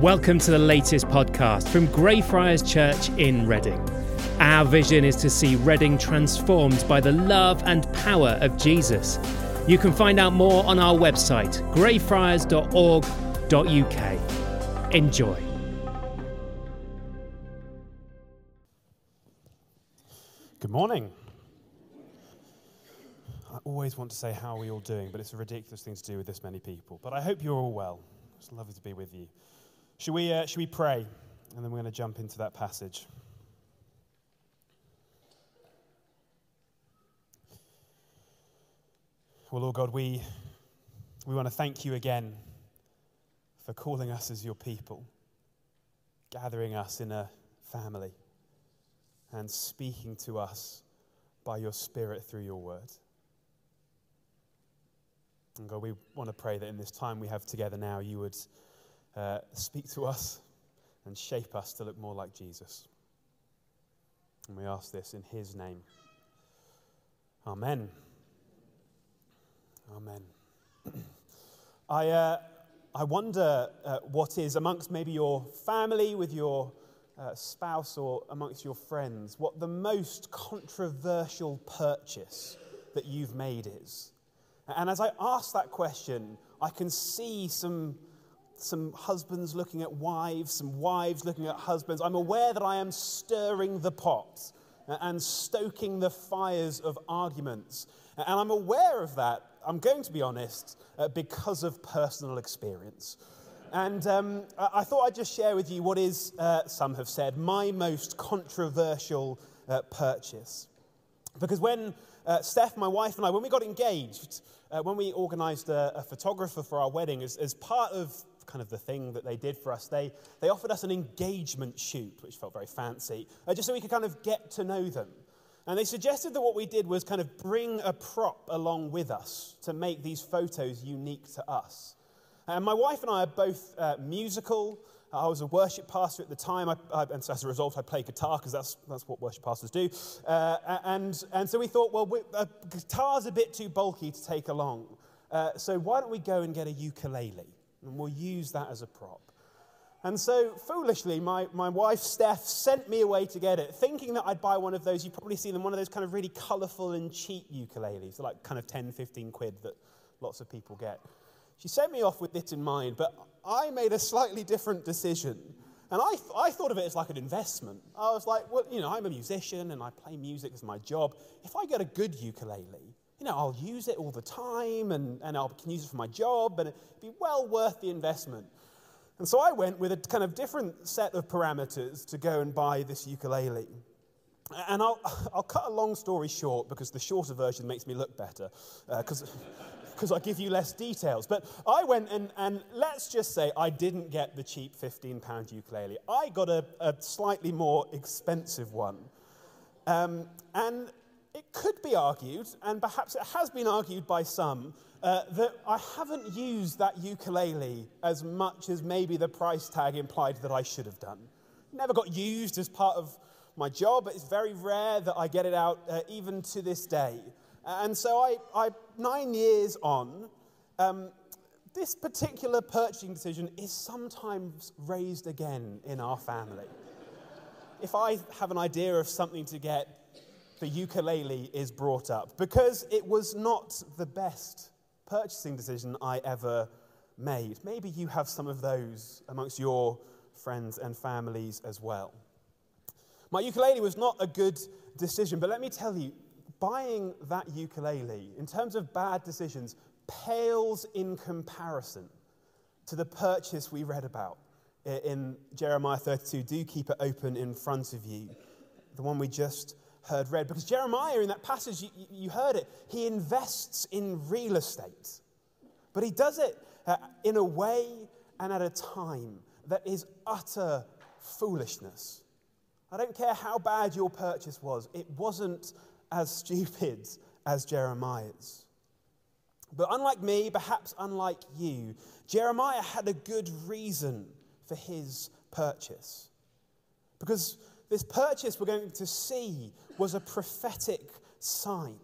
Welcome to the latest podcast from Greyfriars Church in Reading. Our vision is to see Reading transformed by the love and power of Jesus. You can find out more on our website, greyfriars.org.uk. Enjoy. Good morning. I always want to say how are we all doing, but it's a ridiculous thing to do with this many people. But I hope you're all well. It's lovely to be with you. Should we, uh, should we pray? And then we're going to jump into that passage. Well, Lord God, we, we want to thank you again for calling us as your people, gathering us in a family, and speaking to us by your Spirit through your word. And God, we want to pray that in this time we have together now, you would uh, speak to us and shape us to look more like Jesus. And we ask this in his name. Amen. Amen. I, uh, I wonder uh, what is amongst maybe your family, with your uh, spouse, or amongst your friends, what the most controversial purchase that you've made is. And as I ask that question, I can see some, some husbands looking at wives, some wives looking at husbands. I'm aware that I am stirring the pot and stoking the fires of arguments. And I'm aware of that, I'm going to be honest, uh, because of personal experience. And um, I thought I'd just share with you what is, uh, some have said, my most controversial uh, purchase. Because when uh, Steph, my wife, and I, when we got engaged, uh, when we organized a, a, photographer for our wedding, as, as part of kind of the thing that they did for us, they, they offered us an engagement shoot, which felt very fancy, uh, just so we could kind of get to know them. And they suggested that what we did was kind of bring a prop along with us to make these photos unique to us. And my wife and I are both uh, musical. I was a worship pastor at the time, I, I, and so as a result, I play guitar because that's, that's what worship pastors do. Uh, and, and so we thought, well, we, uh, guitar's a bit too bulky to take along. Uh, so why don't we go and get a ukulele? And we'll use that as a prop. And so, foolishly, my, my wife Steph sent me away to get it, thinking that I'd buy one of those. You've probably seen them, one of those kind of really colourful and cheap ukuleles, like kind of 10, 15 quid that lots of people get. She sent me off with this in mind, but I made a slightly different decision. And I, th- I thought of it as like an investment. I was like, well, you know, I'm a musician and I play music as my job. If I get a good ukulele, you know, I'll use it all the time and, and I can use it for my job and it'd be well worth the investment. And so I went with a kind of different set of parameters to go and buy this ukulele. And I'll, I'll cut a long story short because the shorter version makes me look better. Because uh, I give you less details. But I went and, and let's just say I didn't get the cheap £15 ukulele. I got a, a slightly more expensive one. Um, and it could be argued, and perhaps it has been argued by some, uh, that I haven't used that ukulele as much as maybe the price tag implied that I should have done. Never got used as part of my job. It's very rare that I get it out, uh, even to this day. And so I, I nine years on, um, this particular purchasing decision is sometimes raised again in our family. if I have an idea of something to get, the ukulele is brought up because it was not the best purchasing decision I ever made. Maybe you have some of those amongst your friends and families as well. My ukulele was not a good decision, but let me tell you, buying that ukulele, in terms of bad decisions, pales in comparison to the purchase we read about in Jeremiah 32. Do keep it open in front of you, the one we just heard read. Because Jeremiah, in that passage, you, you heard it, he invests in real estate. But he does it uh, in a way and at a time that is utter foolishness. I don't care how bad your purchase was, it wasn't as stupid as Jeremiah's. But unlike me, perhaps unlike you, Jeremiah had a good reason for his purchase. Because this purchase we're going to see was a prophetic sign.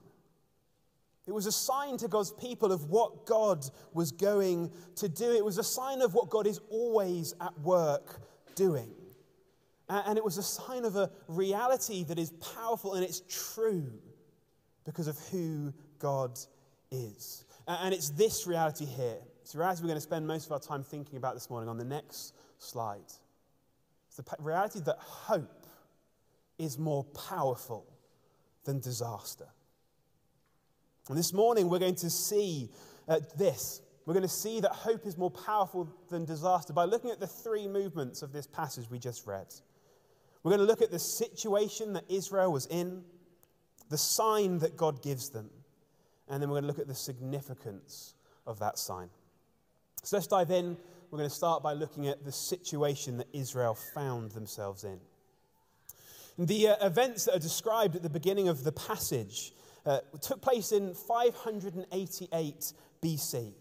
It was a sign to God's people of what God was going to do. It was a sign of what God is always at work doing. And it was a sign of a reality that is powerful and it's true because of who God is. And it's this reality here. It's the reality we're going to spend most of our time thinking about this morning on the next slide. It's the reality that hope is more powerful than disaster. And this morning, we're going to see uh, this. We're going to see that hope is more powerful than disaster by looking at the three movements of this passage we just read. We're going to look at the situation that Israel was in, the sign that God gives them, and then we're going to look at the significance of that sign. So let's dive in. We're going to start by looking at the situation that Israel found themselves in. The uh, events that are described at the beginning of the passage uh, took place in 588 BC.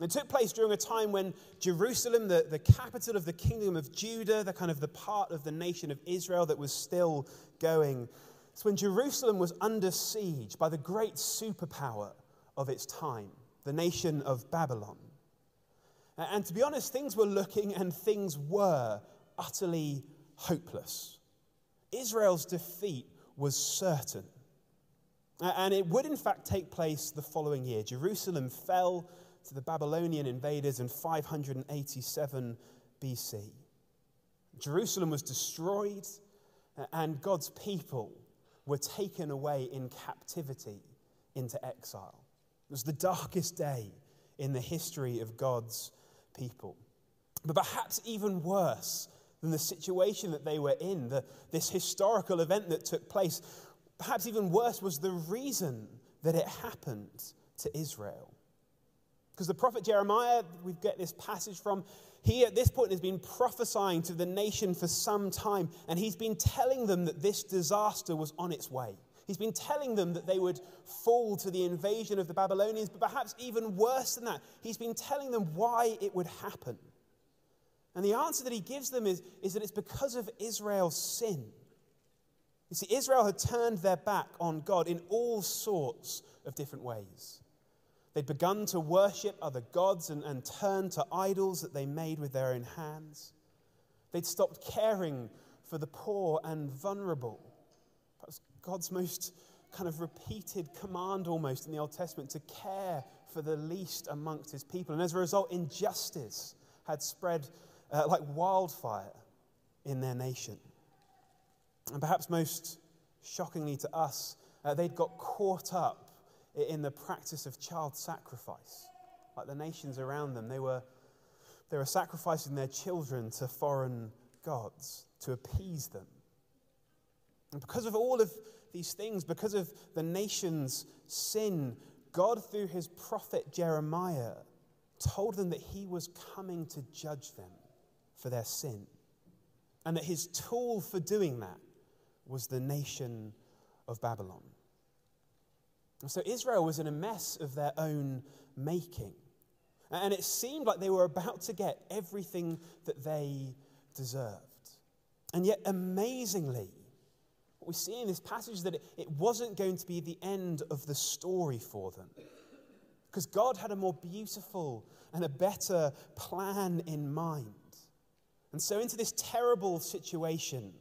It took place during a time when Jerusalem, the, the capital of the kingdom of Judah, the kind of the part of the nation of Israel that was still going, it's when Jerusalem was under siege by the great superpower of its time, the nation of Babylon. And to be honest, things were looking and things were utterly hopeless. Israel's defeat was certain. And it would, in fact, take place the following year. Jerusalem fell to the Babylonian invaders in 587 BC. Jerusalem was destroyed, and God's people were taken away in captivity into exile. It was the darkest day in the history of God's people. But perhaps even worse than the situation that they were in, the, this historical event that took place, perhaps even worse was the reason that it happened to Israel. Because the prophet Jeremiah, we get this passage from, he at this point has been prophesying to the nation for some time, and he's been telling them that this disaster was on its way. He's been telling them that they would fall to the invasion of the Babylonians, but perhaps even worse than that, he's been telling them why it would happen. And the answer that he gives them is, is that it's because of Israel's sin. You see, Israel had turned their back on God in all sorts of different ways. They'd begun to worship other gods and, and turn to idols that they made with their own hands. They'd stopped caring for the poor and vulnerable. That was God's most kind of repeated command almost in the Old Testament to care for the least amongst his people. And as a result, injustice had spread uh, like wildfire in their nation. And perhaps most shockingly to us, uh, they'd got caught up in the practice of child sacrifice. Like the nations around them, they were, they were sacrificing their children to foreign gods to appease them. And because of all of these things, because of the nation's sin, God, through his prophet Jeremiah, told them that he was coming to judge them for their sin. And that his tool for doing that was the nation of Babylon. So Israel was in a mess of their own making. And it seemed like they were about to get everything that they deserved. And yet, amazingly, what we see in this passage is that it wasn't going to be the end of the story for them. Because God had a more beautiful and a better plan in mind. And so, into this terrible situation,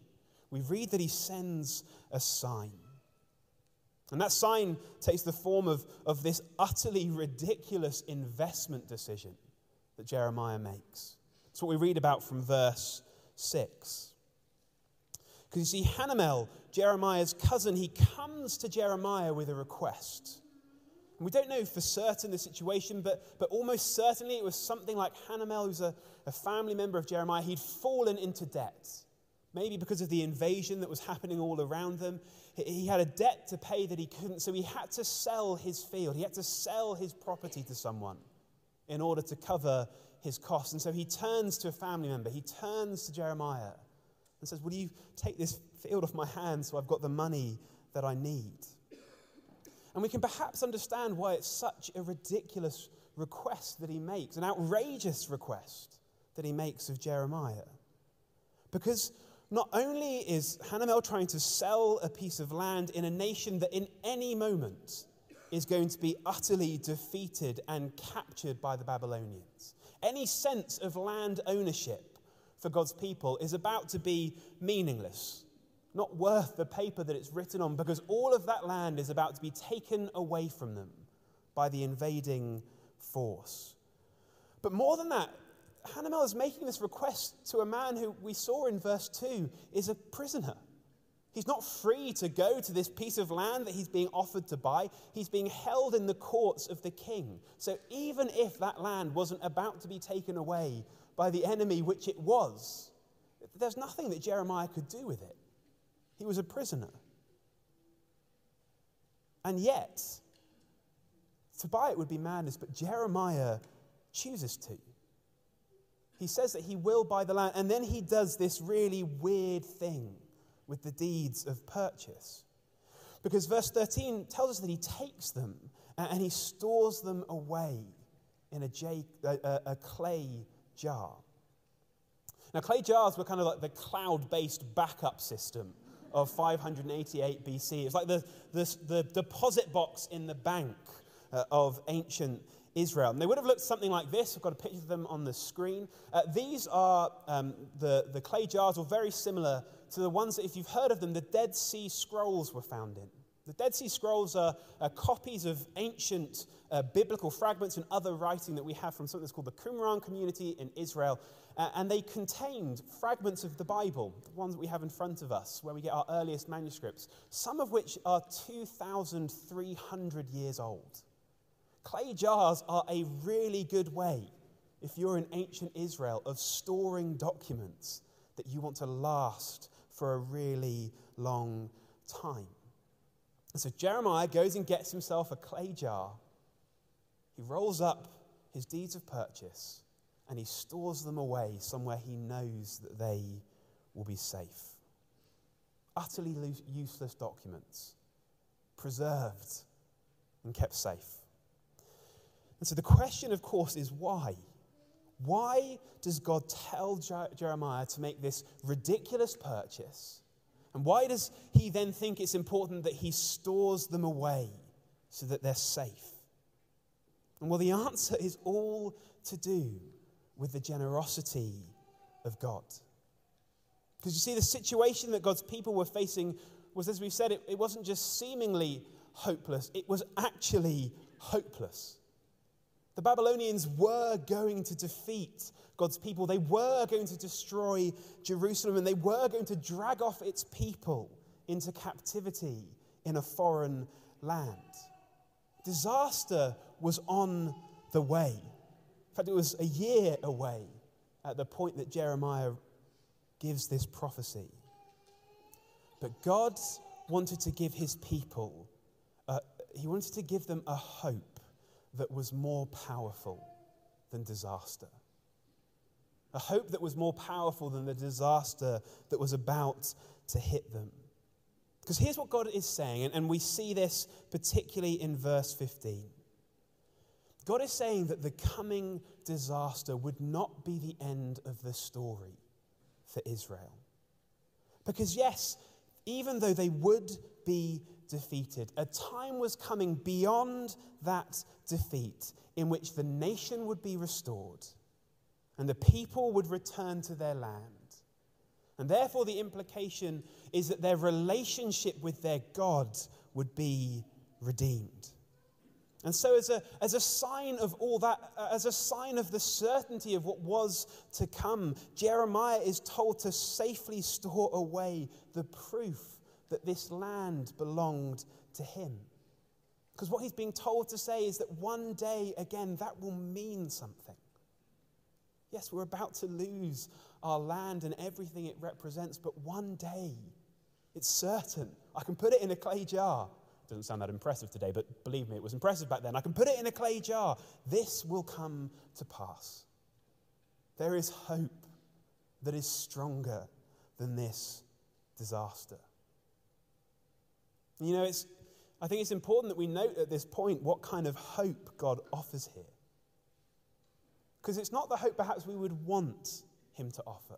we read that he sends a sign. And that sign takes the form of, of this utterly ridiculous investment decision that Jeremiah makes. It's what we read about from verse 6. Because you see, Hanamel, Jeremiah's cousin, he comes to Jeremiah with a request. We don't know for certain the situation, but, but almost certainly it was something like Hanamel, who's a, a family member of Jeremiah, he'd fallen into debt maybe because of the invasion that was happening all around them. He had a debt to pay that he couldn't, so he had to sell his field. He had to sell his property to someone in order to cover his costs. And so he turns to a family member, he turns to Jeremiah and says, Will you take this field off my hands so I've got the money that I need? And we can perhaps understand why it's such a ridiculous request that he makes, an outrageous request that he makes of Jeremiah. Because not only is Hanamel trying to sell a piece of land in a nation that in any moment, is going to be utterly defeated and captured by the Babylonians. Any sense of land ownership for God's people is about to be meaningless, not worth the paper that it's written on, because all of that land is about to be taken away from them by the invading force. But more than that, Hanamel is making this request to a man who we saw in verse 2 is a prisoner. He's not free to go to this piece of land that he's being offered to buy. He's being held in the courts of the king. So even if that land wasn't about to be taken away by the enemy, which it was, there's nothing that Jeremiah could do with it. He was a prisoner. And yet, to buy it would be madness, but Jeremiah chooses to. He says that he will buy the land, and then he does this really weird thing with the deeds of purchase. Because verse 13 tells us that he takes them and he stores them away in a, j- a, a clay jar. Now, clay jars were kind of like the cloud based backup system of 588 BC. It's like the, the, the deposit box in the bank uh, of ancient Israel. And they would have looked something like this. I've got a picture of them on the screen. Uh, these are um, the, the clay jars, or very similar to the ones that, if you've heard of them, the Dead Sea Scrolls were found in. The Dead Sea Scrolls are, are copies of ancient uh, biblical fragments and other writing that we have from something that's called the Qumran community in Israel. Uh, and they contained fragments of the Bible, the ones that we have in front of us, where we get our earliest manuscripts, some of which are 2,300 years old. Clay jars are a really good way, if you're in ancient Israel, of storing documents that you want to last for a really long time. And so Jeremiah goes and gets himself a clay jar. He rolls up his deeds of purchase and he stores them away somewhere he knows that they will be safe. Utterly useless documents, preserved and kept safe. And so the question, of course, is why? Why does God tell Jeremiah to make this ridiculous purchase? And why does he then think it's important that he stores them away so that they're safe? And well, the answer is all to do with the generosity of God. Because you see, the situation that God's people were facing was, as we've said, it, it wasn't just seemingly hopeless, it was actually hopeless. The Babylonians were going to defeat God's people. They were going to destroy Jerusalem and they were going to drag off its people into captivity in a foreign land. Disaster was on the way. In fact, it was a year away at the point that Jeremiah gives this prophecy. But God wanted to give his people, uh, he wanted to give them a hope that was more powerful than disaster. A hope that was more powerful than the disaster that was about to hit them. Because here's what God is saying, and we see this particularly in verse 15. God is saying that the coming disaster would not be the end of the story for Israel. Because, yes, even though they would be defeated. A time was coming beyond that defeat in which the nation would be restored and the people would return to their land. And therefore, the implication is that their relationship with their God would be redeemed. And so, as a, as a sign of all that, as a sign of the certainty of what was to come, Jeremiah is told to safely store away the proof that this land belonged to him. Because what he's being told to say is that one day, again, that will mean something. Yes, we're about to lose our land and everything it represents, but one day, it's certain. I can put it in a clay jar. Doesn't sound that impressive today, but believe me, it was impressive back then. I can put it in a clay jar. This will come to pass. There is hope that is stronger than this disaster. You know, it's, I think it's important that we note at this point what kind of hope God offers here. Because it's not the hope perhaps we would want Him to offer.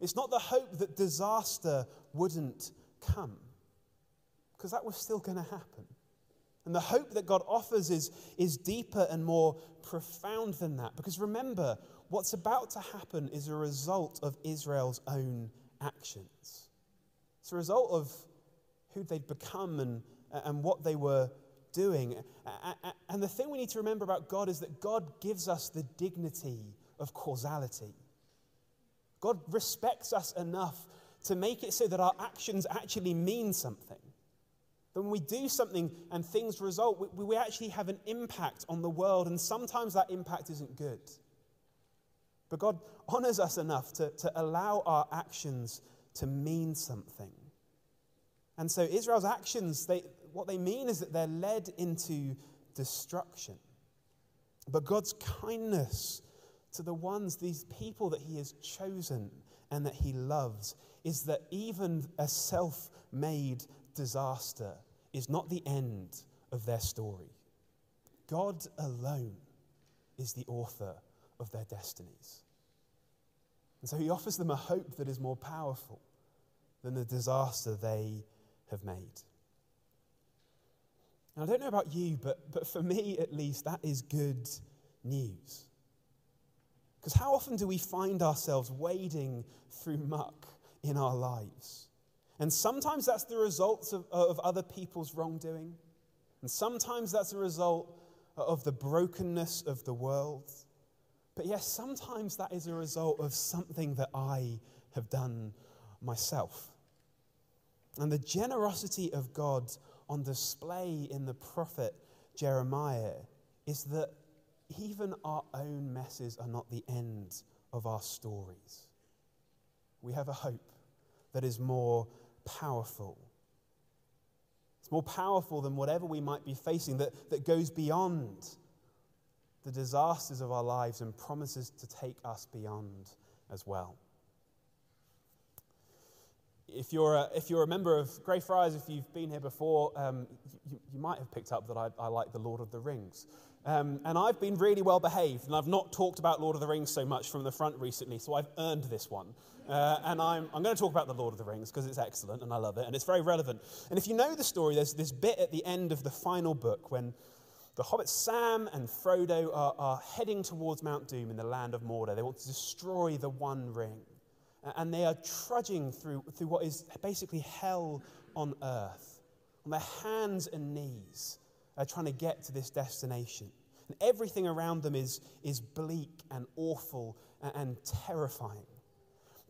It's not the hope that disaster wouldn't come, because that was still going to happen. And the hope that God offers is, is deeper and more profound than that. Because remember, what's about to happen is a result of Israel's own actions. It's a result of who they'd become and, and what they were doing. And the thing we need to remember about God is that God gives us the dignity of causality. God respects us enough to make it so that our actions actually mean something. That when we do something and things result, we, we actually have an impact on the world, and sometimes that impact isn't good. But God honors us enough to, to allow our actions to mean something. And so Israel's actions, they, what they mean is that they're led into destruction. But God's kindness to the ones, these people that He has chosen and that He loves, is that even a self made disaster is not the end of their story. God alone is the author of their destinies. And so He offers them a hope that is more powerful than the disaster they have made. And I don't know about you, but, but for me at least, that is good news. Because how often do we find ourselves wading through muck in our lives? And sometimes that's the result of, of other people's wrongdoing. And sometimes that's a result of the brokenness of the world. But yes, sometimes that is a result of something that I have done myself. And the generosity of God on display in the prophet Jeremiah is that even our own messes are not the end of our stories. We have a hope that is more powerful. It's more powerful than whatever we might be facing, that, that goes beyond the disasters of our lives and promises to take us beyond as well if you're, a, if you're a member of Greyfriars, if you've been here before, um, you, you, might have picked up that I, I like The Lord of the Rings. Um, and I've been really well behaved, and I've not talked about Lord of the Rings so much from the front recently, so I've earned this one. Uh, and I'm, I'm going to talk about The Lord of the Rings because it's excellent and I love it, and it's very relevant. And if you know the story, there's this bit at the end of the final book when the hobbits Sam and Frodo are, are heading towards Mount Doom in the land of Mordor. They want to destroy the One Ring and they are trudging through, through what is basically hell on earth, on their hands and knees, uh, trying to get to this destination. And everything around them is, is bleak and awful and, and terrifying.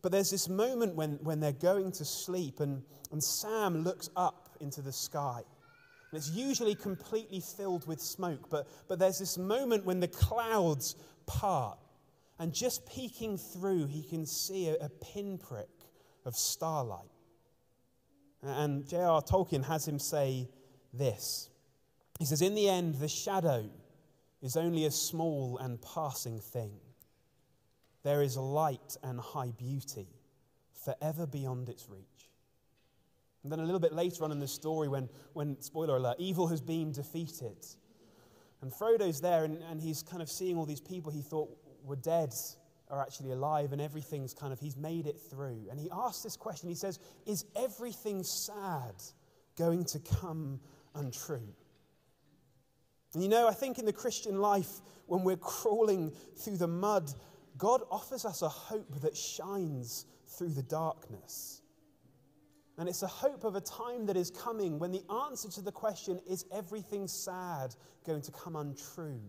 But there's this moment when, when they're going to sleep, and, and Sam looks up into the sky. And it's usually completely filled with smoke, but, but there's this moment when the clouds part and just peeking through, he can see a, a pinprick of starlight. And J.R. Tolkien has him say this He says, In the end, the shadow is only a small and passing thing. There is light and high beauty forever beyond its reach. And then a little bit later on in the story, when, when spoiler alert, evil has been defeated. And Frodo's there and, and he's kind of seeing all these people he thought were dead are actually alive and everything's kind of, he's made it through. And he asks this question he says, Is everything sad going to come untrue? And you know, I think in the Christian life, when we're crawling through the mud, God offers us a hope that shines through the darkness. And it's a hope of a time that is coming when the answer to the question, is everything sad going to come untrue,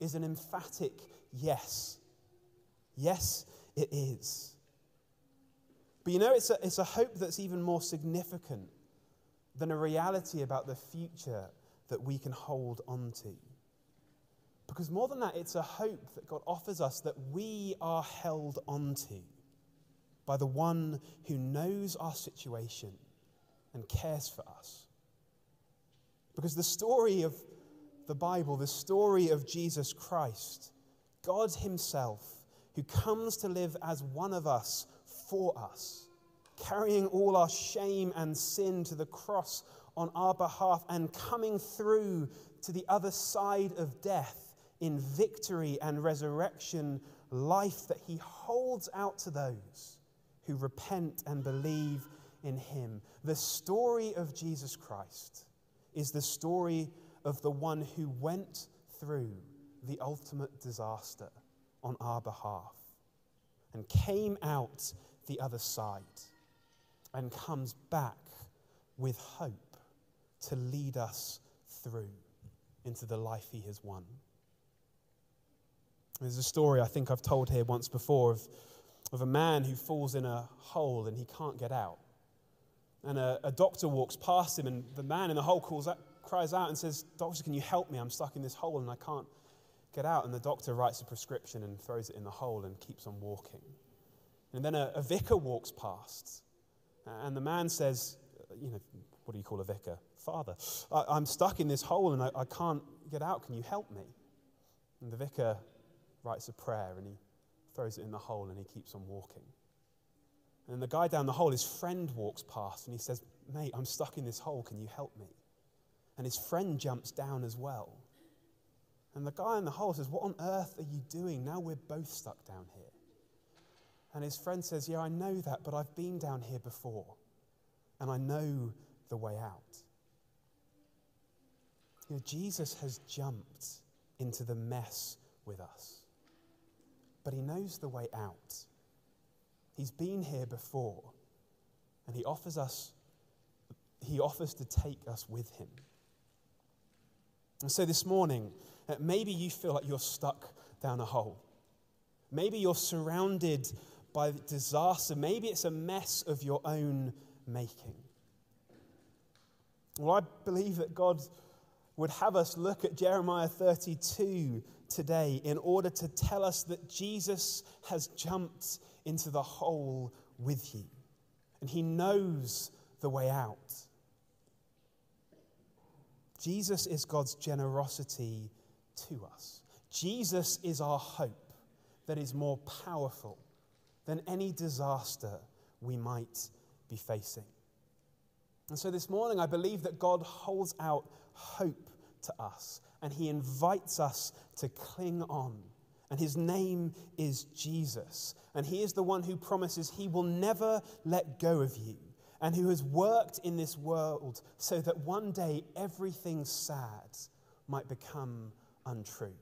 is an emphatic yes. Yes, it is. But you know, it's a, it's a hope that's even more significant than a reality about the future that we can hold on to. Because more than that, it's a hope that God offers us that we are held onto by the one who knows our situation and cares for us. Because the story of the Bible, the story of Jesus Christ, God Himself, who comes to live as one of us for us, carrying all our shame and sin to the cross on our behalf and coming through to the other side of death in victory and resurrection life that he holds out to those who repent and believe in him. The story of Jesus Christ is the story of the one who went through the ultimate disaster on our behalf and came out the other side and comes back with hope to lead us through into the life he has won. There's a story I think I've told here once before of, of a man who falls in a hole and he can't get out. And a, a doctor walks past him, and the man in the hole calls out, cries out and says, Doctor, can you help me? I'm stuck in this hole and I can't get out. And the doctor writes a prescription and throws it in the hole and keeps on walking. And then a, a vicar walks past, and the man says, You know, what do you call a vicar? Father, I, am stuck in this hole and I, I can't get out. Can you help me? And the vicar writes a prayer and he throws it in the hole and he keeps on walking. And the guy down the hole, his friend walks past and he says, Mate, I'm stuck in this hole. Can you help me? And his friend jumps down as well. And the guy in the hole says, What on earth are you doing? Now we're both stuck down here. And his friend says, Yeah, I know that, but I've been down here before. And I know the way out. You know, Jesus has jumped into the mess with us, but he knows the way out. He's been here before, and he offers us, he offers to take us with him. And so this morning, maybe you feel like you're stuck down a hole. Maybe you're surrounded by disaster. Maybe it's a mess of your own making. Well, I believe that God would have us look at Jeremiah 32 today in order to tell us that Jesus has jumped into the hole with you and he knows the way out. Jesus is God's generosity to us. Jesus is our hope that is more powerful than any disaster we might be facing. And so this morning, I believe that God holds out hope to us and he invites us to cling on. And his name is Jesus. And he is the one who promises he will never let go of you and who has worked in this world so that one day everything sad might become untrue.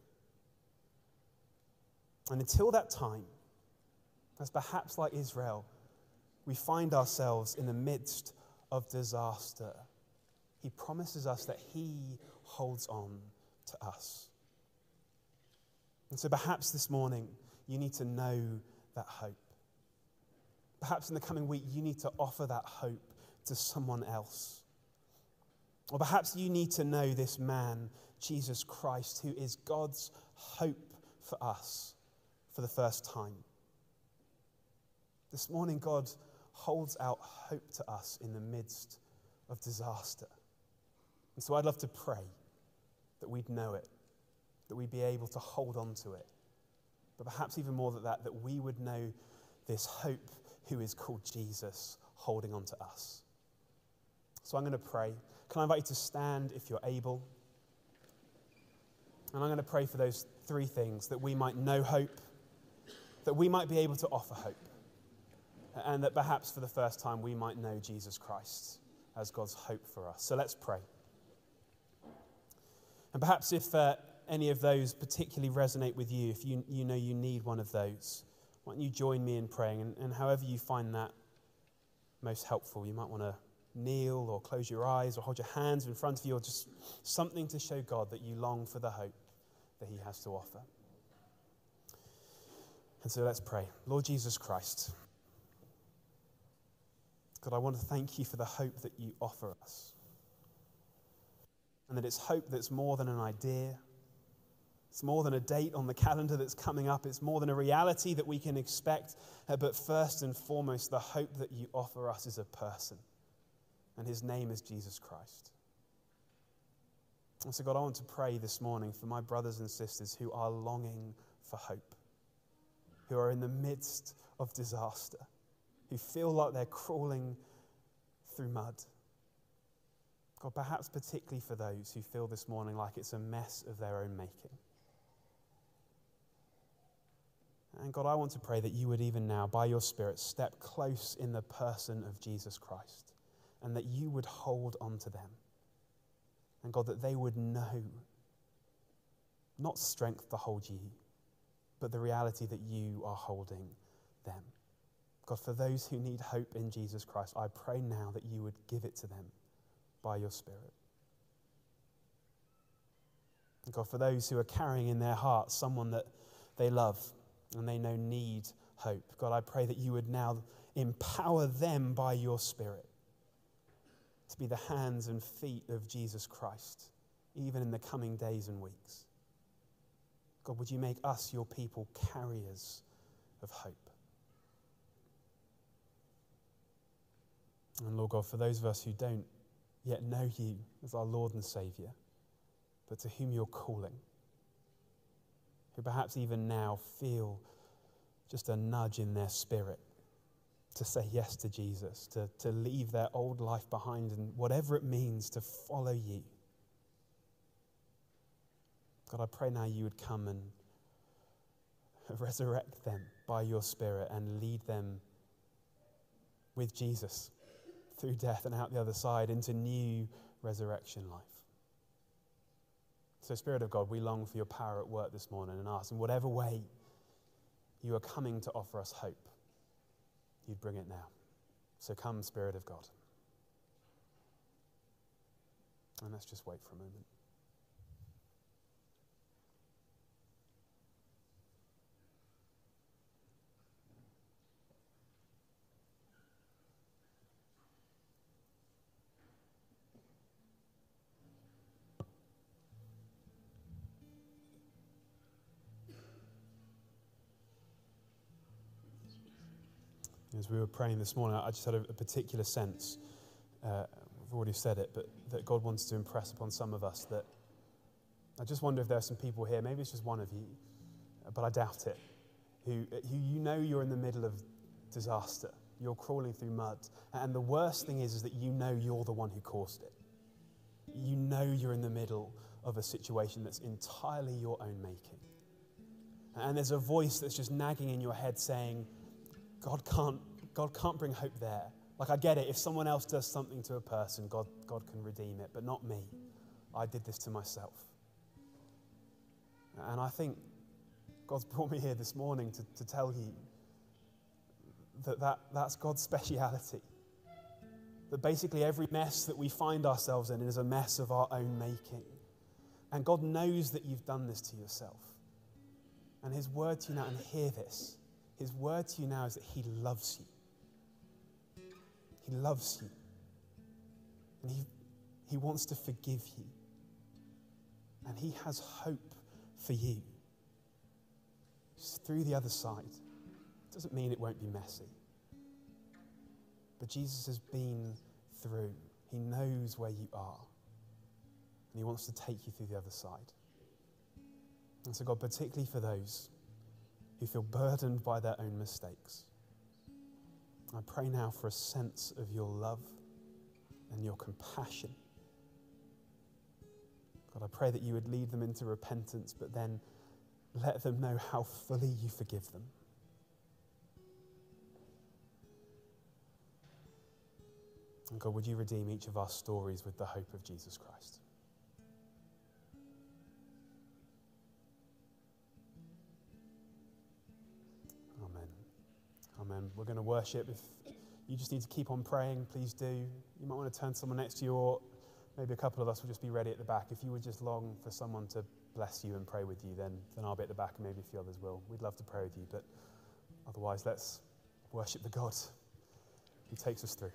And until that time, as perhaps like Israel, we find ourselves in the midst of disaster, he promises us that he holds on to us. And so perhaps this morning, you need to know that hope. Perhaps in the coming week, you need to offer that hope to someone else. Or perhaps you need to know this man, Jesus Christ, who is God's hope for us for the first time. This morning, God holds out hope to us in the midst of disaster. And so I'd love to pray that we'd know it, that we'd be able to hold on to it. But perhaps even more than that, that we would know this hope who is called Jesus holding on to us. So I'm going to pray. Can I invite you to stand if you're able? And I'm going to pray for those three things that we might know hope, that we might be able to offer hope, and that perhaps for the first time we might know Jesus Christ as God's hope for us. So let's pray. And perhaps if uh, any of those particularly resonate with you, if you, you know you need one of those, why don't you join me in praying? And, and however you find that most helpful, you might want to kneel or close your eyes or hold your hands in front of you or just something to show God that you long for the hope that He has to offer. And so let's pray. Lord Jesus Christ, God, I want to thank you for the hope that you offer us and that it's hope that's more than an idea. It's more than a date on the calendar that's coming up. It's more than a reality that we can expect. Uh, but first and foremost, the hope that you offer us is a person. And his name is Jesus Christ. And so, God, I want to pray this morning for my brothers and sisters who are longing for hope, who are in the midst of disaster, who feel like they're crawling through mud. God, perhaps particularly for those who feel this morning like it's a mess of their own making. And God, I want to pray that you would even now, by your Spirit, step close in the person of Jesus Christ and that you would hold on to them. And God, that they would know not strength to hold you, but the reality that you are holding them. God, for those who need hope in Jesus Christ, I pray now that you would give it to them by your Spirit. God, for those who are carrying in their hearts someone that they love and they know need hope, God, I pray that you would now empower them by your Spirit to be the hands and feet of Jesus Christ, even in the coming days and weeks. God, would you make us, your people, carriers of hope? And Lord God, for those of us who don't yet know you as our Lord and Saviour, but to whom you're calling, who perhaps even now feel just a nudge in their spirit to say yes to Jesus, to, to leave their old life behind, and whatever it means to follow you. God, I pray now you would come and resurrect them by your Spirit and lead them with Jesus through death and out the other side into new resurrection life. So, Spirit of God, we long for your power at work this morning and ask in whatever way you are coming to offer us hope, you'd bring it now. So, come, Spirit of God. And let's just wait for a moment. We were praying this morning, I just had a, a particular sense. Uh, I've already said it, but that God wants to impress upon some of us that I just wonder if there are some people here, maybe it's just one of you, but I doubt it, who, who you know you're in the middle of disaster. You're crawling through mud. And the worst thing is, is that you know you're the one who caused it. You know you're in the middle of a situation that's entirely your own making. And there's a voice that's just nagging in your head saying, God can't, God can't bring hope there. Like, I get it. If someone else does something to a person, God, God can redeem it, but not me. I did this to myself. And I think God's brought me here this morning to, to tell you that, that that's God's speciality. That basically every mess that we find ourselves in is a mess of our own making. And God knows that you've done this to yourself. And His word to you now, and hear this his word to you now is that He loves you. He loves you. And He, he wants to forgive you. And He has hope for you. Just through the other side. It Doesn't mean it won't be messy. But Jesus has been through. He knows where you are. And He wants to take you through the other side. And so, God, particularly for those who feel burdened by their own mistakes. I pray now for a sense of your love and your compassion. God, I pray that you would lead them into repentance, but then let them know how fully you forgive them. And God, would you redeem each of our stories with the hope of Jesus Christ? Amen. We're going to worship. If you just need to keep on praying, please do. You might want to turn to someone next to you, or maybe a couple of us will just be ready at the back. If you would just long for someone to bless you and pray with you, then, then I'll be at the back, and maybe a few others will. We'd love to pray with you, but otherwise, let's worship the God who takes us through.